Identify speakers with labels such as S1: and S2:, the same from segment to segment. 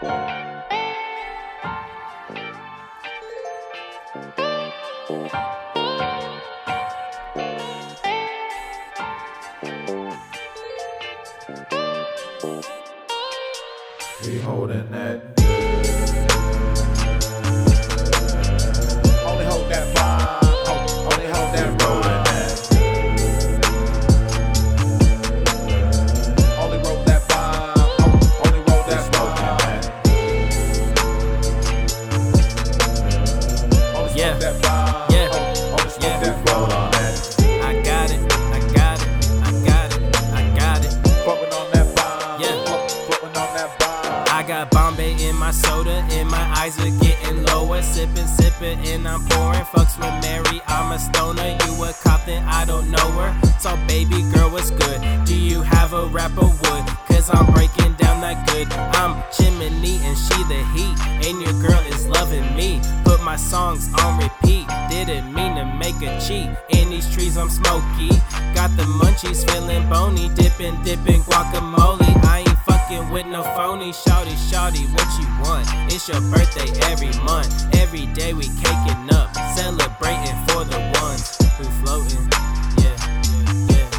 S1: We holding that.
S2: Got Bombay in my soda, and my eyes are getting lower. Sipping, sipping, and I'm pouring. Fucks with Mary, I'm a stoner. You a cop, then I don't know her. So, baby girl, what's good? Do you have a rapper wood? Cause I'm breaking down that good. I'm chimney, and she the heat. And your girl is loving me. Put my songs on repeat. Didn't mean to make a cheat. In these trees, I'm smoky. Got the munchies feeling bony. Dipping, dipping guacamole. Fucking with no phony. Shawty, shawty, what you want? It's your birthday every month. Every day we caking up. Celebrating for the ones who floating. Yeah, yeah.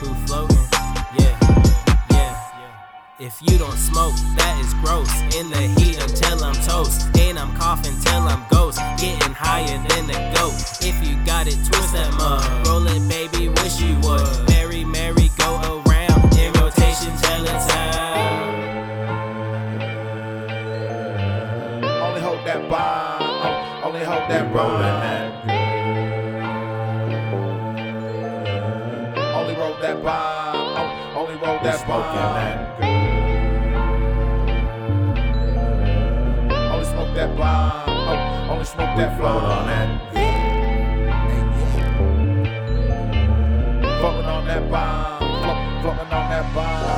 S2: Who floating? Yeah, yeah. If you don't smoke, that is gross. In the heat until I'm toast. And I'm coughing till I'm ghost. Getting higher than a goat. If you got it, twist that mug.
S1: Only hold that bomb. Only hold that rolling. Only roll that bomb. Only roll that bomb. Only smoke that bomb. Only smoke that float on that. Floating on that bomb. Floating on that bomb.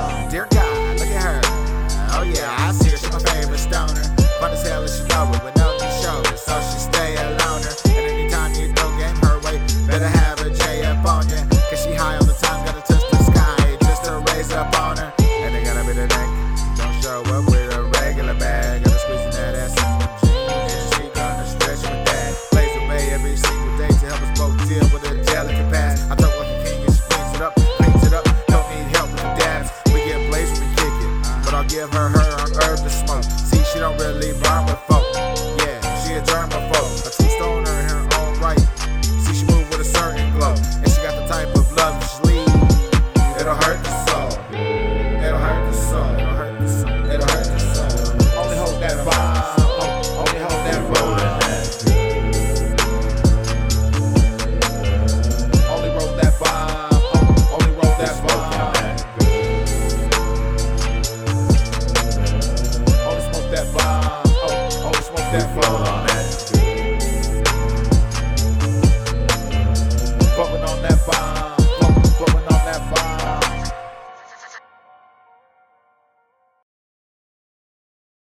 S3: Give her an herb to smoke. See, she don't really bond with folk. Yeah, she a germaphobe, a true stoner in her own right. See, she move with a certain glow, and she got the type of love that she leaves. It'll hurt the soul. It'll hurt the soul. It'll hurt the soul. It'll hurt the soul. Only hold that vibe.
S1: Only hold that vibe. that phone.